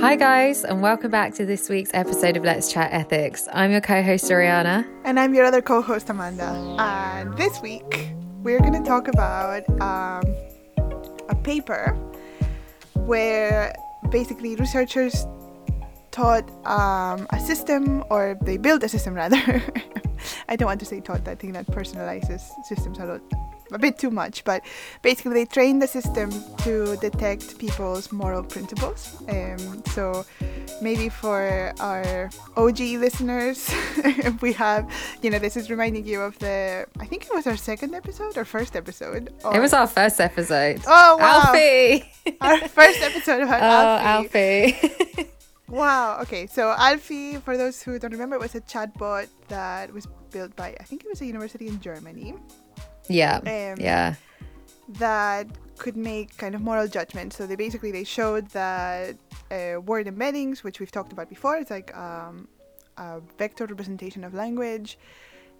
Hi, guys, and welcome back to this week's episode of Let's Chat Ethics. I'm your co host, Oriana. And I'm your other co host, Amanda. And this week, we're going to talk about um, a paper where basically researchers taught um, a system, or they built a system rather. I don't want to say taught, I think that personalizes systems a lot a bit too much, but basically they train the system to detect people's moral principles. Um, so maybe for our OG listeners, we have, you know, this is reminding you of the, I think it was our second episode or first episode. Or, it was our first episode. Oh, wow. Alfie! our first episode about oh, Alfie. Alfie. Wow. Okay. So Alfie, for those who don't remember, it was a chatbot that was built by I think it was a university in Germany. Yeah. Um, yeah. That could make kind of moral judgments. So they basically they showed that uh, word embeddings, which we've talked about before, it's like um, a vector representation of language.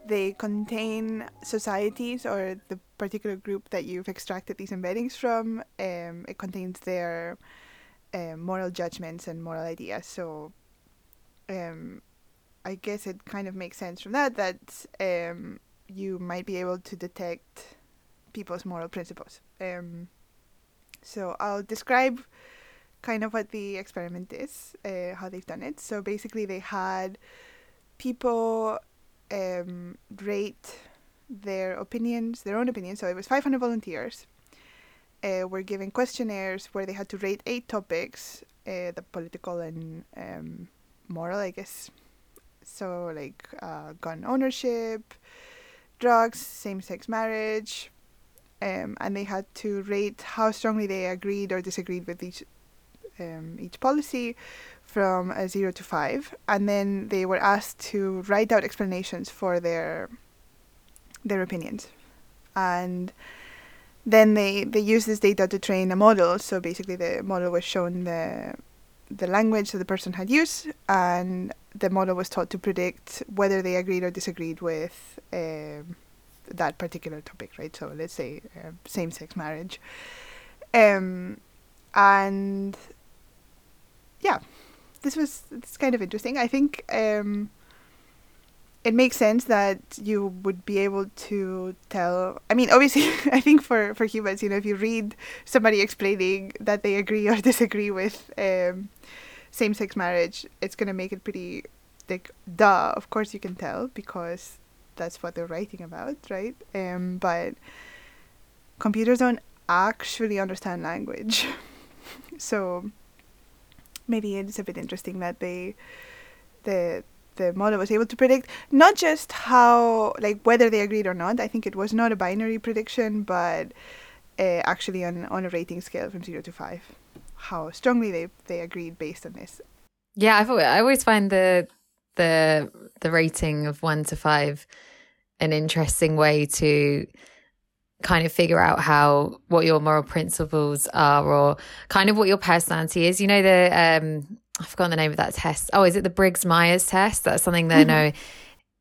They contain societies or the particular group that you've extracted these embeddings from. Um, it contains their uh, moral judgments and moral ideas. So um, I guess it kind of makes sense from that that um, you might be able to detect people's moral principles. Um, so I'll describe kind of what the experiment is, uh, how they've done it. So basically, they had people um, rate their opinions, their own opinions. So it was 500 volunteers. Uh, were given questionnaires where they had to rate eight topics, uh, the political and um, moral, I guess. So like uh, gun ownership, drugs, same sex marriage, um, and they had to rate how strongly they agreed or disagreed with each um, each policy from a zero to five, and then they were asked to write out explanations for their their opinions, and then they they used this data to train a model. So basically, the model was shown the the language that the person had used, and the model was taught to predict whether they agreed or disagreed with um, that particular topic, right? So let's say uh, same-sex marriage, um, and yeah, this was it's kind of interesting. I think um, it makes sense that you would be able to tell. I mean, obviously, I think for for humans, you know, if you read somebody explaining that they agree or disagree with um, same-sex marriage, it's gonna make it pretty like duh. Of course, you can tell because that's what they're writing about, right? Um, but computers don't actually understand language, so maybe it's a bit interesting that they the the model was able to predict not just how like whether they agreed or not. I think it was not a binary prediction, but uh, actually on on a rating scale from zero to five, how strongly they they agreed based on this. Yeah, I thought I always find the the the rating of one to five an interesting way to kind of figure out how what your moral principles are or kind of what your personality is. You know the um I've forgotten the name of that test. Oh, is it the Briggs Myers test? That's something that mm-hmm. I know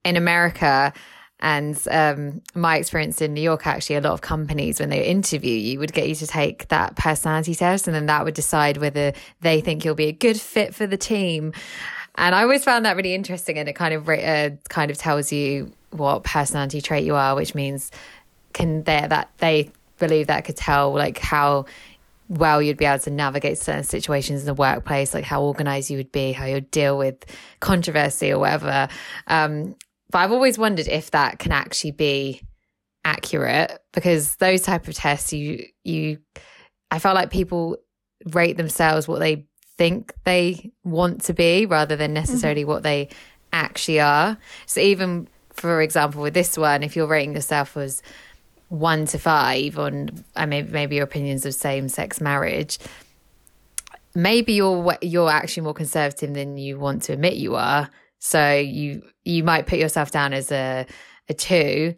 in America and um, my experience in New York, actually, a lot of companies, when they interview you, would get you to take that personality test, and then that would decide whether they think you'll be a good fit for the team. And I always found that really interesting, and it kind of uh, kind of tells you what personality trait you are, which means can they that they believe that could tell like how well you'd be able to navigate certain situations in the workplace, like how organized you would be, how you'd deal with controversy or whatever. Um, but I've always wondered if that can actually be accurate because those type of tests, you you, I felt like people rate themselves what they think they want to be rather than necessarily mm-hmm. what they actually are. So even for example, with this one, if you're rating yourself as one to five on uh, maybe maybe your opinions of same sex marriage, maybe you're you're actually more conservative than you want to admit you are. So you you might put yourself down as a a two.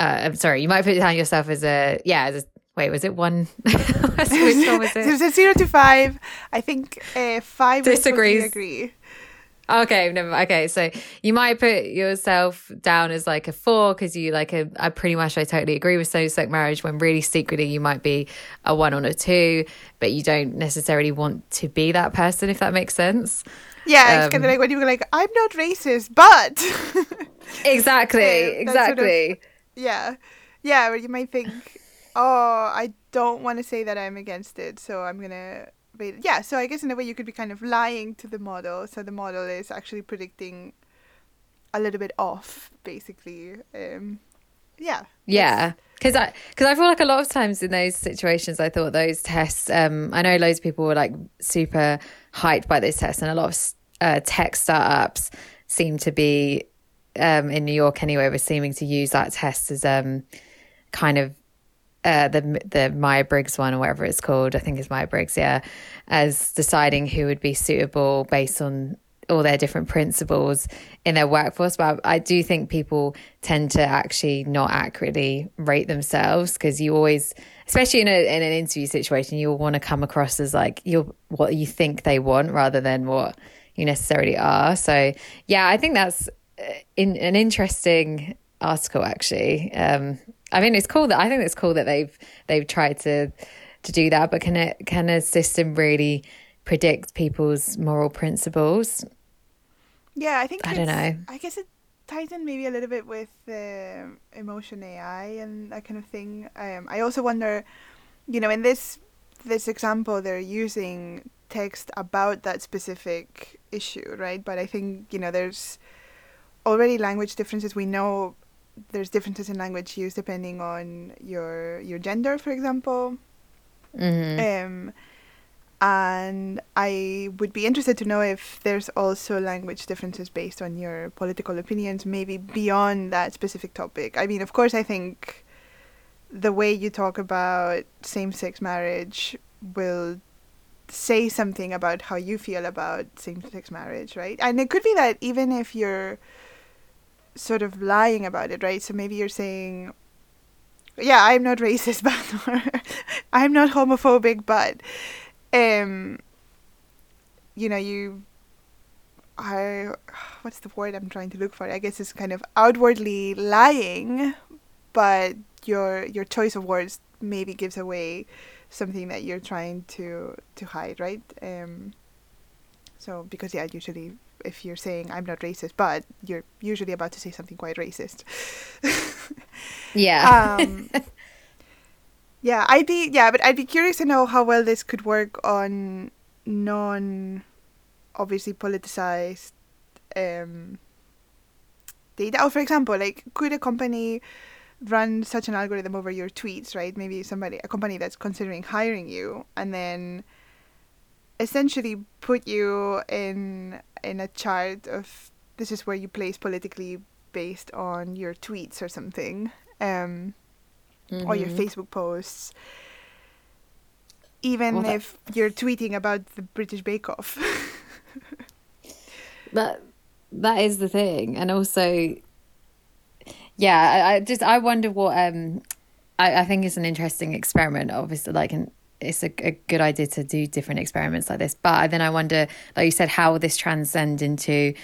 Uh, I'm sorry, you might put down yourself as a yeah as a Wait, was it one? Which one was it? There's a zero to five. I think uh, five disagrees. agree. Okay, never. Okay, so you might put yourself down as like a four because you like a. I pretty much I totally agree with same-sex marriage. When really secretly you might be a one or a two, but you don't necessarily want to be that person. If that makes sense. Yeah, it's kind of like when you were like, "I'm not racist, but." exactly. Yeah, exactly. Sort of, yeah, yeah. Where you might think, "Oh, I don't want to say that I'm against it, so I'm gonna yeah, so I guess in a way you could be kind of lying to the model. So the model is actually predicting a little bit off, basically. Um, yeah. Yeah. Because I, cause I feel like a lot of times in those situations, I thought those tests, um, I know loads of people were like super hyped by those tests, and a lot of uh, tech startups seem to be, um, in New York anyway, were seeming to use that test as um, kind of uh, the the Myers Briggs one or whatever it's called, I think it's Myers Briggs, yeah, as deciding who would be suitable based on all their different principles in their workforce. But I do think people tend to actually not accurately rate themselves because you always, especially in, a, in an interview situation, you'll want to come across as like you're what you think they want rather than what you necessarily are. So yeah, I think that's uh, in, an interesting article actually. Um, I mean, it's cool that I think it's cool that they've they've tried to to do that. But can it can a system really predict people's moral principles? Yeah, I think I don't know. I guess it ties in maybe a little bit with uh, emotion AI and that kind of thing. Um, I also wonder, you know, in this this example, they're using text about that specific issue, right? But I think you know, there's already language differences. We know there's differences in language use depending on your your gender, for example. Mm-hmm. Um, and I would be interested to know if there's also language differences based on your political opinions, maybe beyond that specific topic. I mean, of course, I think the way you talk about same sex marriage will say something about how you feel about same sex marriage, right? And it could be that even if you're sort of lying about it, right? So maybe you're saying, yeah, I'm not racist, but I'm not homophobic, but, um, you know, you are, what's the word I'm trying to look for? I guess it's kind of outwardly lying, but your your choice of words maybe gives away something that you're trying to to hide, right? Um, so because yeah, usually if you're saying I'm not racist, but you're usually about to say something quite racist. yeah. um, yeah, I'd be yeah, but I'd be curious to know how well this could work on non obviously politicized um, data. Or for example, like could a company run such an algorithm over your tweets, right? Maybe somebody a company that's considering hiring you and then essentially put you in in a chart of this is where you place politically based on your tweets or something um, mm-hmm. or your mm-hmm. facebook posts even well, if you're tweeting about the british bake off that that is the thing and also yeah I, I just i wonder what um I, I think it's an interesting experiment obviously like an it's a, a, good idea to do different experiments like this. But then I wonder, like you said, how will this transcend into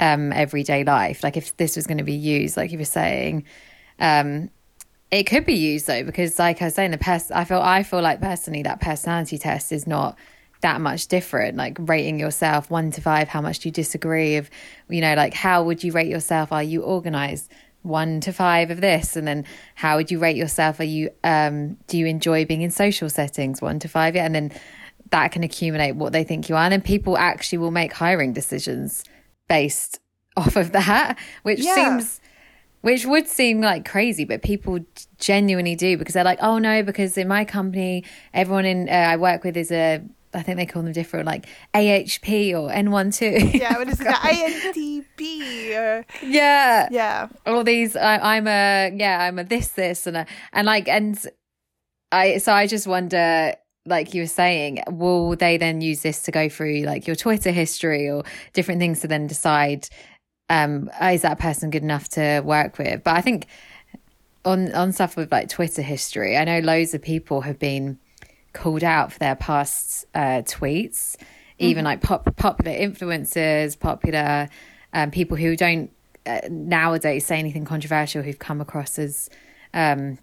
um, everyday life? Like if this was going to be used, like you were saying, um, it could be used though, because like I was saying, the pers- I feel I feel like personally that personality test is not that much different. Like rating yourself one to five, how much do you disagree? Of you know, like how would you rate yourself? Are you organized? One to five of this? And then how would you rate yourself? Are you um do you enjoy being in social settings one to five? Yeah and then that can accumulate what they think you are. And then people actually will make hiring decisions based off of that which yeah. seems which would seem like crazy but people genuinely do because they're like oh no because in my company everyone in uh, i work with is a I think they call them different, like AHP or N12. Yeah, what is it? INTP or yeah, yeah. All these, I, am a yeah, I'm a this, this, and a, and like, and I. So I just wonder, like you were saying, will they then use this to go through like your Twitter history or different things to then decide, um, is that person good enough to work with? But I think on on stuff with like Twitter history, I know loads of people have been called out for their past uh, tweets, even like pop, popular influencers, popular um, people who don't uh, nowadays say anything controversial, who've come across as um,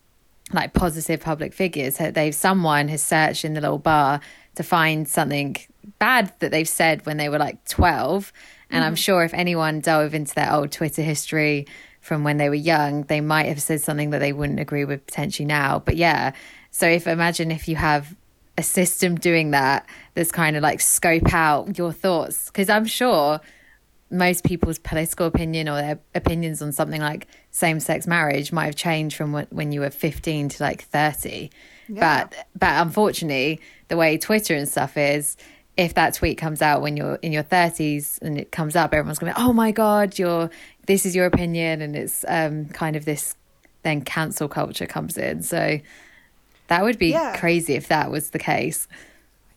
like positive public figures. They've someone has searched in the little bar to find something bad that they've said when they were like twelve, and mm. I'm sure if anyone dove into their old Twitter history from when they were young, they might have said something that they wouldn't agree with potentially now. But yeah, so if imagine if you have a system doing that that's kind of like scope out your thoughts? Because I'm sure most people's political opinion or their opinions on something like same-sex marriage might have changed from when you were 15 to like 30 yeah. but but unfortunately the way twitter and stuff is if that tweet comes out when you're in your 30s and it comes up everyone's going to be oh my god you're this is your opinion and it's um kind of this then cancel culture comes in. So that would be yeah. crazy if that was the case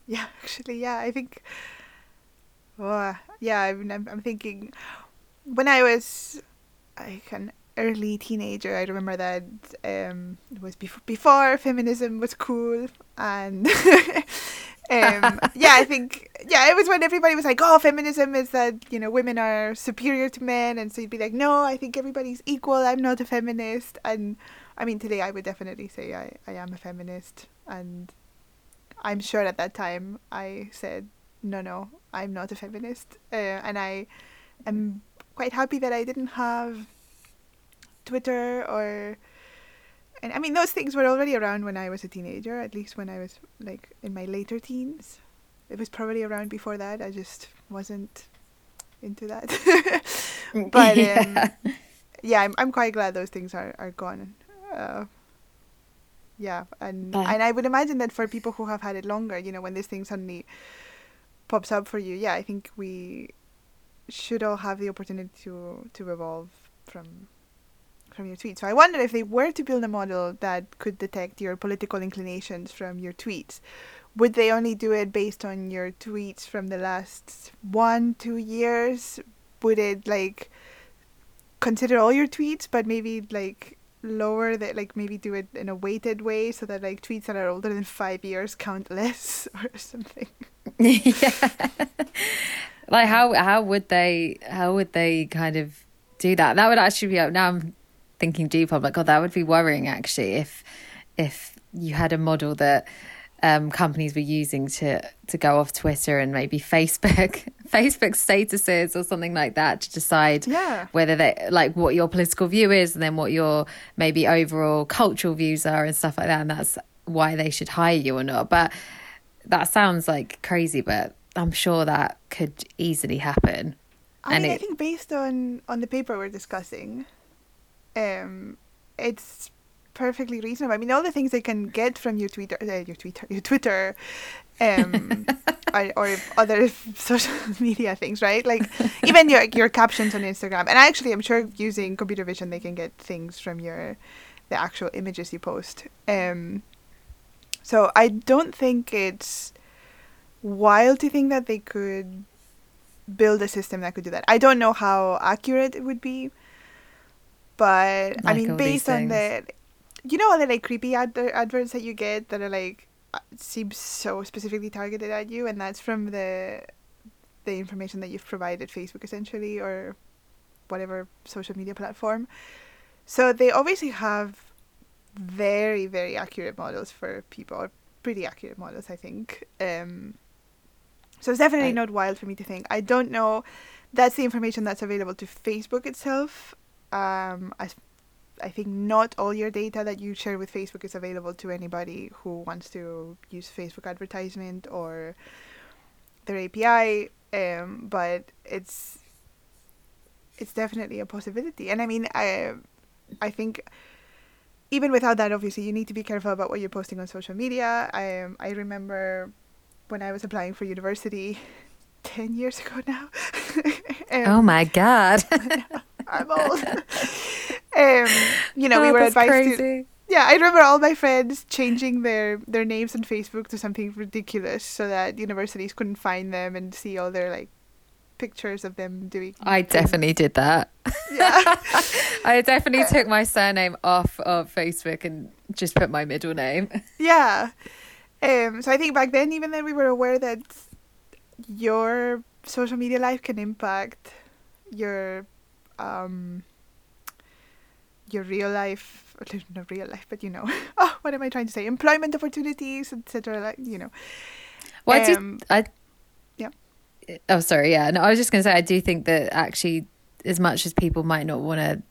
yeah actually yeah i think oh, yeah, I mean, I'm, I'm thinking when I was like an early teenager, I remember that um, it was before, before feminism was cool, and um, yeah, I think yeah, it was when everybody was like, "Oh, feminism is that you know women are superior to men," and so you'd be like, "No, I think everybody's equal. I'm not a feminist." And I mean, today I would definitely say I I am a feminist, and I'm sure at that time I said no, no, I'm not a feminist, uh, and I am quite happy that I didn't have Twitter or. And I mean, those things were already around when I was a teenager, at least when I was like in my later teens. It was probably around before that. I just wasn't into that. but yeah, um, yeah I'm, I'm quite glad those things are, are gone. Uh, yeah, and but. and I would imagine that for people who have had it longer, you know, when this thing suddenly pops up for you, yeah, I think we should all have the opportunity to to evolve from from your tweets. So I wonder if they were to build a model that could detect your political inclinations from your tweets, would they only do it based on your tweets from the last one, two years? Would it like consider all your tweets, but maybe like lower that like maybe do it in a weighted way so that like tweets that are older than five years count less or something. Yeah like how how would they how would they kind of do that? That would actually be now i'm thinking deep i'm like god that would be worrying actually if if you had a model that um, companies were using to to go off Twitter and maybe Facebook Facebook statuses or something like that to decide yeah. whether they like what your political view is and then what your maybe overall cultural views are and stuff like that and that's why they should hire you or not but that sounds like crazy but I'm sure that could easily happen I and mean, it, I think based on on the paper we're discussing um it's perfectly reasonable. I mean, all the things they can get from your Twitter, uh, your Twitter, your Twitter, um, or, or, other social media things, right? Like even your your captions on Instagram. And actually, I'm sure using computer vision, they can get things from your the actual images you post. Um, so I don't think it's wild to think that they could build a system that could do that. I don't know how accurate it would be, but like I mean, based on the you know all the like creepy ad- adverts that you get that are like uh, seem so specifically targeted at you, and that's from the the information that you've provided Facebook essentially or whatever social media platform. So they obviously have very very accurate models for people, or pretty accurate models, I think. Um, so it's definitely I, not wild for me to think. I don't know. That's the information that's available to Facebook itself. Um, as I think not all your data that you share with Facebook is available to anybody who wants to use Facebook advertisement or their API. Um, but it's it's definitely a possibility. And I mean, I I think even without that, obviously, you need to be careful about what you're posting on social media. I um, I remember when I was applying for university. 10 years ago now. um, oh my god. I'm old. um, you know, oh, we were advised crazy. to. Yeah, I remember all my friends changing their their names on Facebook to something ridiculous so that universities couldn't find them and see all their like pictures of them doing. I definitely did that. Yeah, I definitely took my surname off of Facebook and just put my middle name. Yeah, um. So I think back then, even then, we were aware that your social media life can impact your um your real life not real life but you know oh what am i trying to say employment opportunities etc like you know Well, I do. Um, I yeah. Oh, sorry. Yeah. No, I was just going to say I do think that actually, as much as people might not want to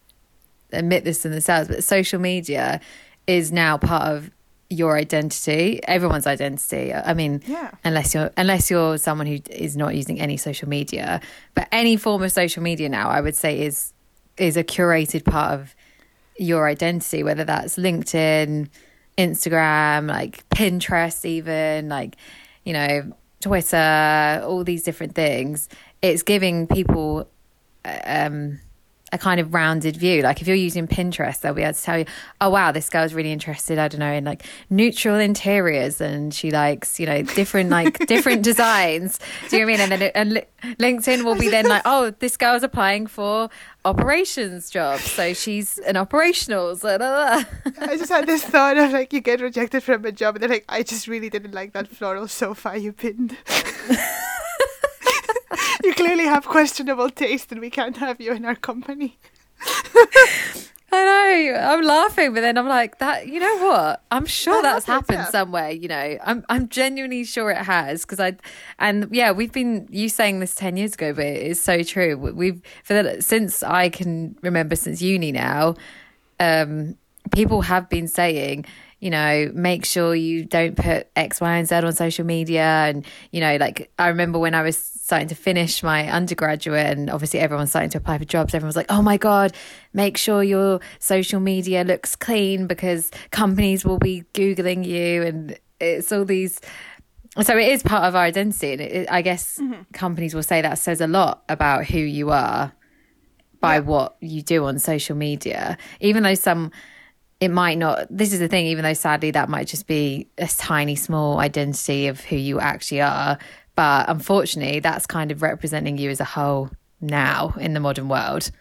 admit this to themselves, but social media is now part of your identity, everyone's identity. I mean, Yeah. unless you're unless you're someone who is not using any social media, but any form of social media now, I would say is is a curated part of your identity, whether that's LinkedIn, Instagram, like Pinterest, even like you know Twitter, all these different things. It's giving people um, a kind of rounded view. Like if you're using Pinterest, they'll be able to tell you, oh wow, this girl's really interested, I don't know, in like neutral interiors and she likes, you know, different like different designs. Do you know what I mean? And then it, and Li- LinkedIn will be then like, oh, this girl's applying for operations jobs. So she's an operationals. I just had this thought of like you get rejected from a job and they're like I just really didn't like that floral sofa you pinned. you clearly have questionable taste and we can't have you in our company. I know. I'm laughing, but then I'm like, that. You know what? I'm sure That that's happened yeah. somewhere. You know, I'm I'm genuinely sure it has because I, and yeah, we've been you saying this ten years ago, but it is so true. We- We've for the, since I can remember since uni now, um, people have been saying, you know, make sure you don't put X, Y, and Z on social media. And, you know, like I remember when I was starting to finish my undergraduate and obviously everyone's starting to apply for jobs, everyone's like, oh my God, make sure your social media looks clean because companies will be Googling you. And it's all these. So it is part of our identity. And it, I guess mm-hmm. companies will say that says a lot about who you are by what you do on social media, even though some it might not this is the thing even though sadly that might just be a tiny small identity of who you actually are but unfortunately that's kind of representing you as a whole now in the modern world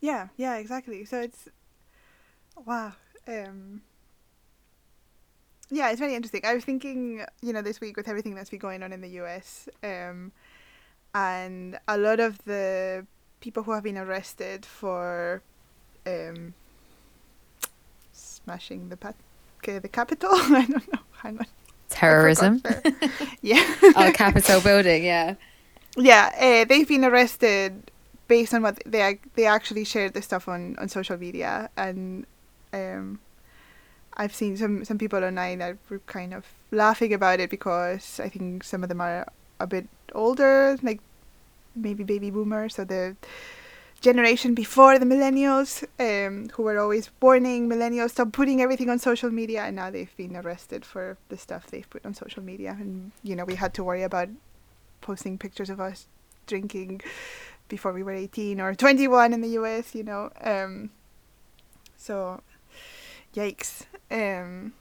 Yeah, yeah, exactly. So it's wow. Um yeah, it's very interesting. I was thinking, you know, this week with everything that's been going on in the US, um, and a lot of the people who have been arrested for um, smashing the pat- the Capitol. I don't know. Hang on. Terrorism yeah. oh capitol building yeah Yeah, uh, they've been arrested based on what they they actually shared the stuff on, on social media, and um, I've seen some some people online that were kind of laughing about it because I think some of them are a bit older, like maybe baby boomers, so the generation before the millennials, um, who were always warning millennials stop putting everything on social media, and now they've been arrested for the stuff they've put on social media, and you know we had to worry about posting pictures of us drinking before we were 18 or 21 in the US, you know. Um, so, yikes. Um,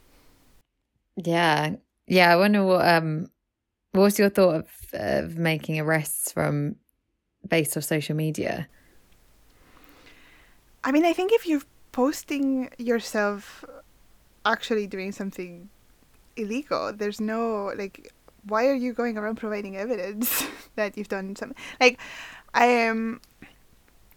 yeah yeah i wonder what um what's your thought of, of making arrests from based off social media I mean, I think if you're posting yourself actually doing something illegal, there's no, like, why are you going around providing evidence that you've done something? Like, I Um,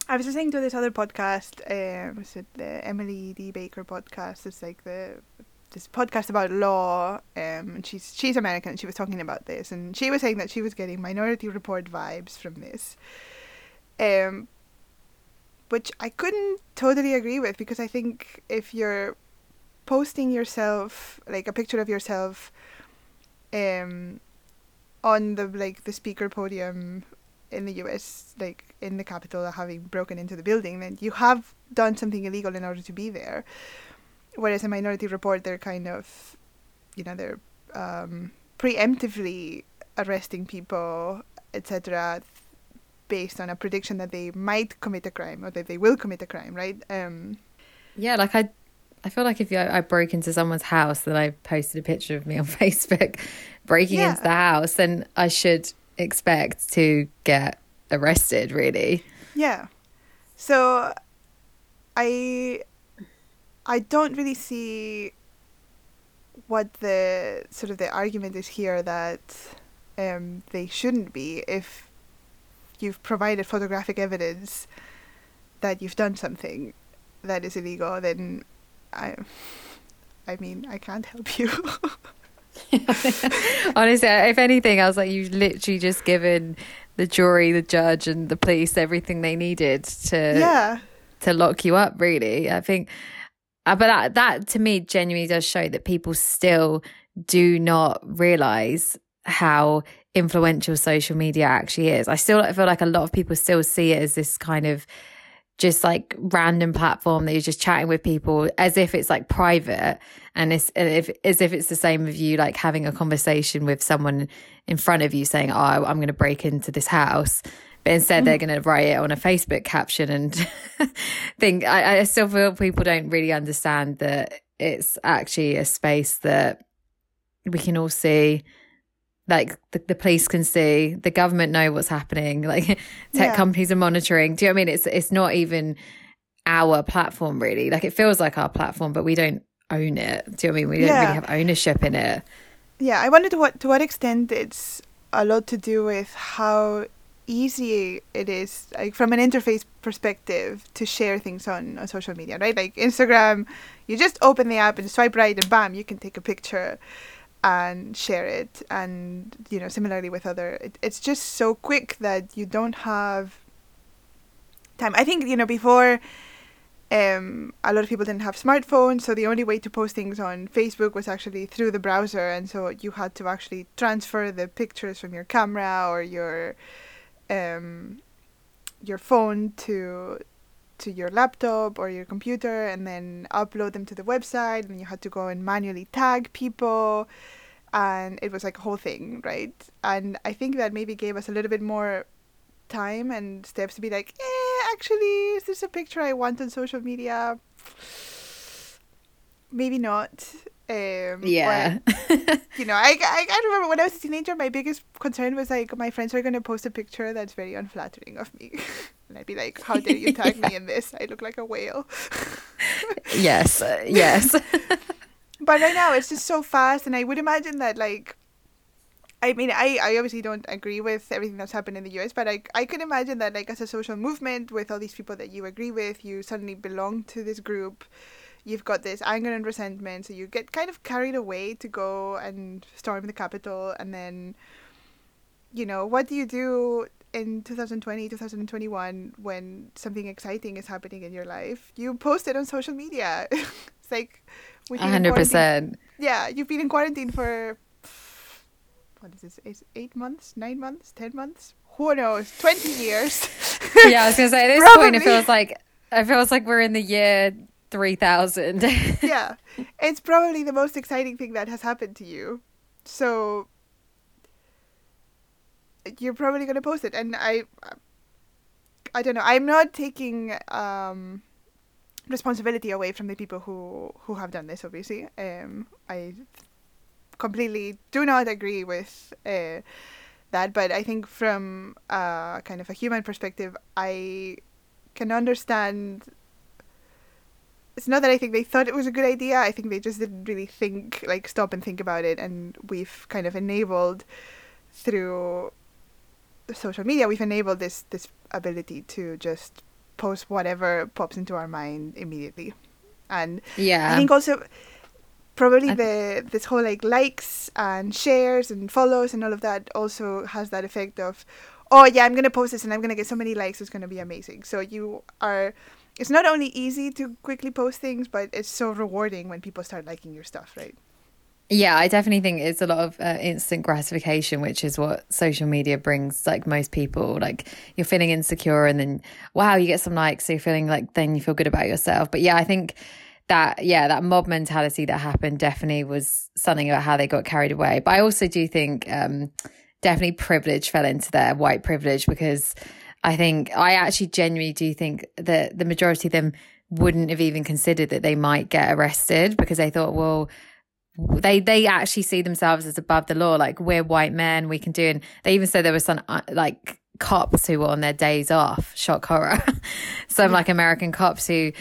I was listening to this other podcast. Uh, was it the Emily D. Baker podcast? It's like the this podcast about law. Um, and she's she's American. And she was talking about this, and she was saying that she was getting Minority Report vibes from this. Um, which I couldn't totally agree with because I think if you're posting yourself like a picture of yourself um on the like the speaker podium in the US like in the Capitol having broken into the building then you have done something illegal in order to be there. Whereas a minority report they're kind of you know they're um preemptively arresting people etc based on a prediction that they might commit a crime or that they will commit a crime right um Yeah, like I, I feel like if I, I broke into someone's house, then I posted a picture of me on Facebook breaking Yeah. into the house, then I should expect to get arrested. Really, Yeah. So I I don't really see what the sort of the argument is here that um, they shouldn't be if you've provided photographic evidence that you've done something that is illegal, then I, I mean, I can't help you. Honestly, if anything, I was like, you've literally just given the jury, the judge, and the police everything they needed to yeah to lock you up. Really, I think. Uh, but that, that to me genuinely does show that people still do not realize how influential social media actually is. I still feel like a lot of people still see it as this kind of just like random platform that you're just chatting with people as if it's like private and it's if as if it's the same with you like having a conversation with someone in front of you saying oh i'm going to break into this house but instead they're mm. going to write it on a facebook caption and think I, I still feel people don't really understand that it's actually a space that we can all see like the, the police can see the government know what's happening like tech yeah. companies are monitoring. Do you know what i mean? It's it's not even our platform really. Like it feels like our platform but we don't own it. Do you know what i mean? We don't yeah. really have ownership in it. Yeah i wonder to what to what extent it's a lot to do with how easy it is like from an interface perspective to share things on, on social media right? Like instagram you just open the app and swipe right and bam you can take a picture and share it and you know similarly with other it, it's just so quick that you don't have time. I think you know before um, a lot of people didn't have smartphones so the only way to post things on facebook was actually through the browser and so you had to actually transfer the pictures from your camera or your um, your phone to to your laptop or your computer and then upload them to the website and you had to go and manually tag people and it was like a whole thing right and i think that maybe gave us a little bit more time and steps to be like eh actually is this a picture i want on social media maybe not um, yeah. Or, you know, I, I, I remember when I was a teenager, my biggest concern was like my friends are going to post a picture that's very unflattering of me. and I'd be like, how dare you tag yeah. me in this? I look like a whale. yes. Uh, yes. but right now it's just so fast. And I would imagine that like, I mean, I, I obviously don't agree with everything that's happened in the US, but I, I could imagine that, like, as a social movement with all these people that you agree with, you suddenly belong to this group you've got this anger and resentment, so you get kind of carried away to go and storm the Capitol, and then, you know, what do you do in 2020, 2021 when something exciting is happening in your life? You post it on social media. it's like, hundred percent. Yeah, you've been in quarantine for what is this? Eight, eight months, nine months, ten months? Who knows? Twenty years. yeah, I was gonna say at this Probably. point it feels like it feels like we're in the year 3000. yeah. It's probably the most exciting thing that has happened to you. So you're probably going to post it and I I don't know. I'm not taking um responsibility away from the people who who have done this obviously. Um I completely do not agree with uh, that, but I think from uh, kind of a human perspective, I can understand it's not that I think they thought it was a good idea. I think they just didn't really think, like, stop and think about it. And we've kind of enabled through social media, we've enabled this this ability to just post whatever pops into our mind immediately. And yeah, I think also probably I the this whole like likes and shares and follows and all of that also has that effect of, oh yeah, I'm gonna post this and I'm gonna get so many likes. It's gonna be amazing. So you are it's not only easy to quickly post things, but it's so rewarding when people start liking your stuff, right? Yeah, I definitely think it's a lot of uh, instant gratification, which is what social media brings. Like most people, like you're feeling insecure, and then wow, you get some likes, so you're feeling like then you feel good about yourself. But yeah, I think that yeah, that mob mentality that happened definitely was something about how they got carried away. But I also do think um, definitely privilege fell into their white privilege because I think I actually genuinely do think that the majority of them wouldn't have even considered that they might get arrested because they thought, well, they they actually see themselves as above the law. Like we're white men, we can do. And they even said there were some uh, like cops who were on their days off. Shock horror. some like American cops who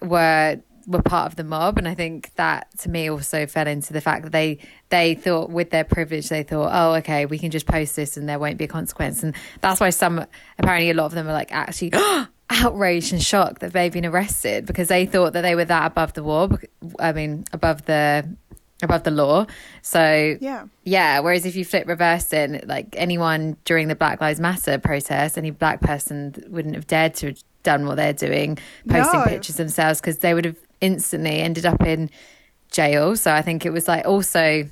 were were part of the mob and i think that to me also fell into the fact that they they thought with their privilege they thought oh okay we can just post this and there won't be a consequence and that's why some apparently a lot of them are like actually outraged and shocked that they've been arrested because they thought that they were that above the war i mean above the above the law so Yeah. yeah whereas if you flip reverse it like anyone during the black lives matter protest any black person wouldn't have dared to have done what they're doing posting No. pictures themselves because they would have instantly ended up in jail so i think it was like also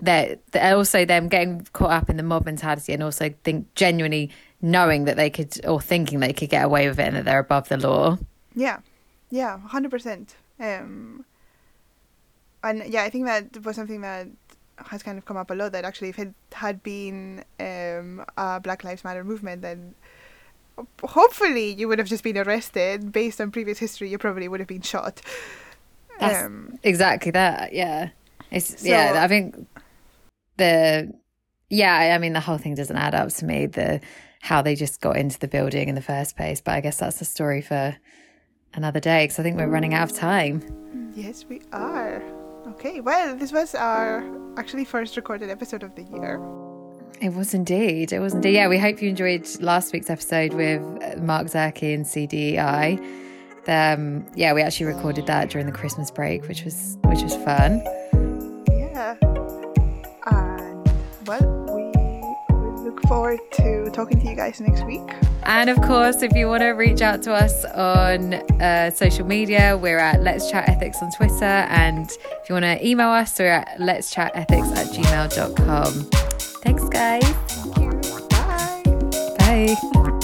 that also them getting caught up in the mob mentality and also think genuinely knowing that they could or thinking they could get away with it and that they're above the law Yeah, yeah, hundred percent. Um, and yeah, I think that was something that has kind of come up a lot. That actually, if it had been um, a Black Lives Matter movement, then hopefully you would have just been arrested. Based on previous history, you probably would have been shot. That's- Um, exactly that yeah it's So- yeah i think the yeah i mean the whole thing doesn't add up to me the how they just got into the building in the first place but i guess that's a story for another day because i think we're running out of time yes, we are. Okay, well, this was our actually first recorded episode of the year. It was indeed. It was indeed. Yeah, we hope you enjoyed last week's episode with uh, Mark Zerke and CDI. Um, yeah, we actually recorded that during the Christmas break, which was which was fun. Forward to talking to you guys next week. And of course, if you want to reach out to us on uh, social media, we're at Let's Chat Ethics on Twitter. And if you want to email us, we're at Let's Chat Ethics at gmail.com. Thanks, guys. Thank you. Bye. Bye.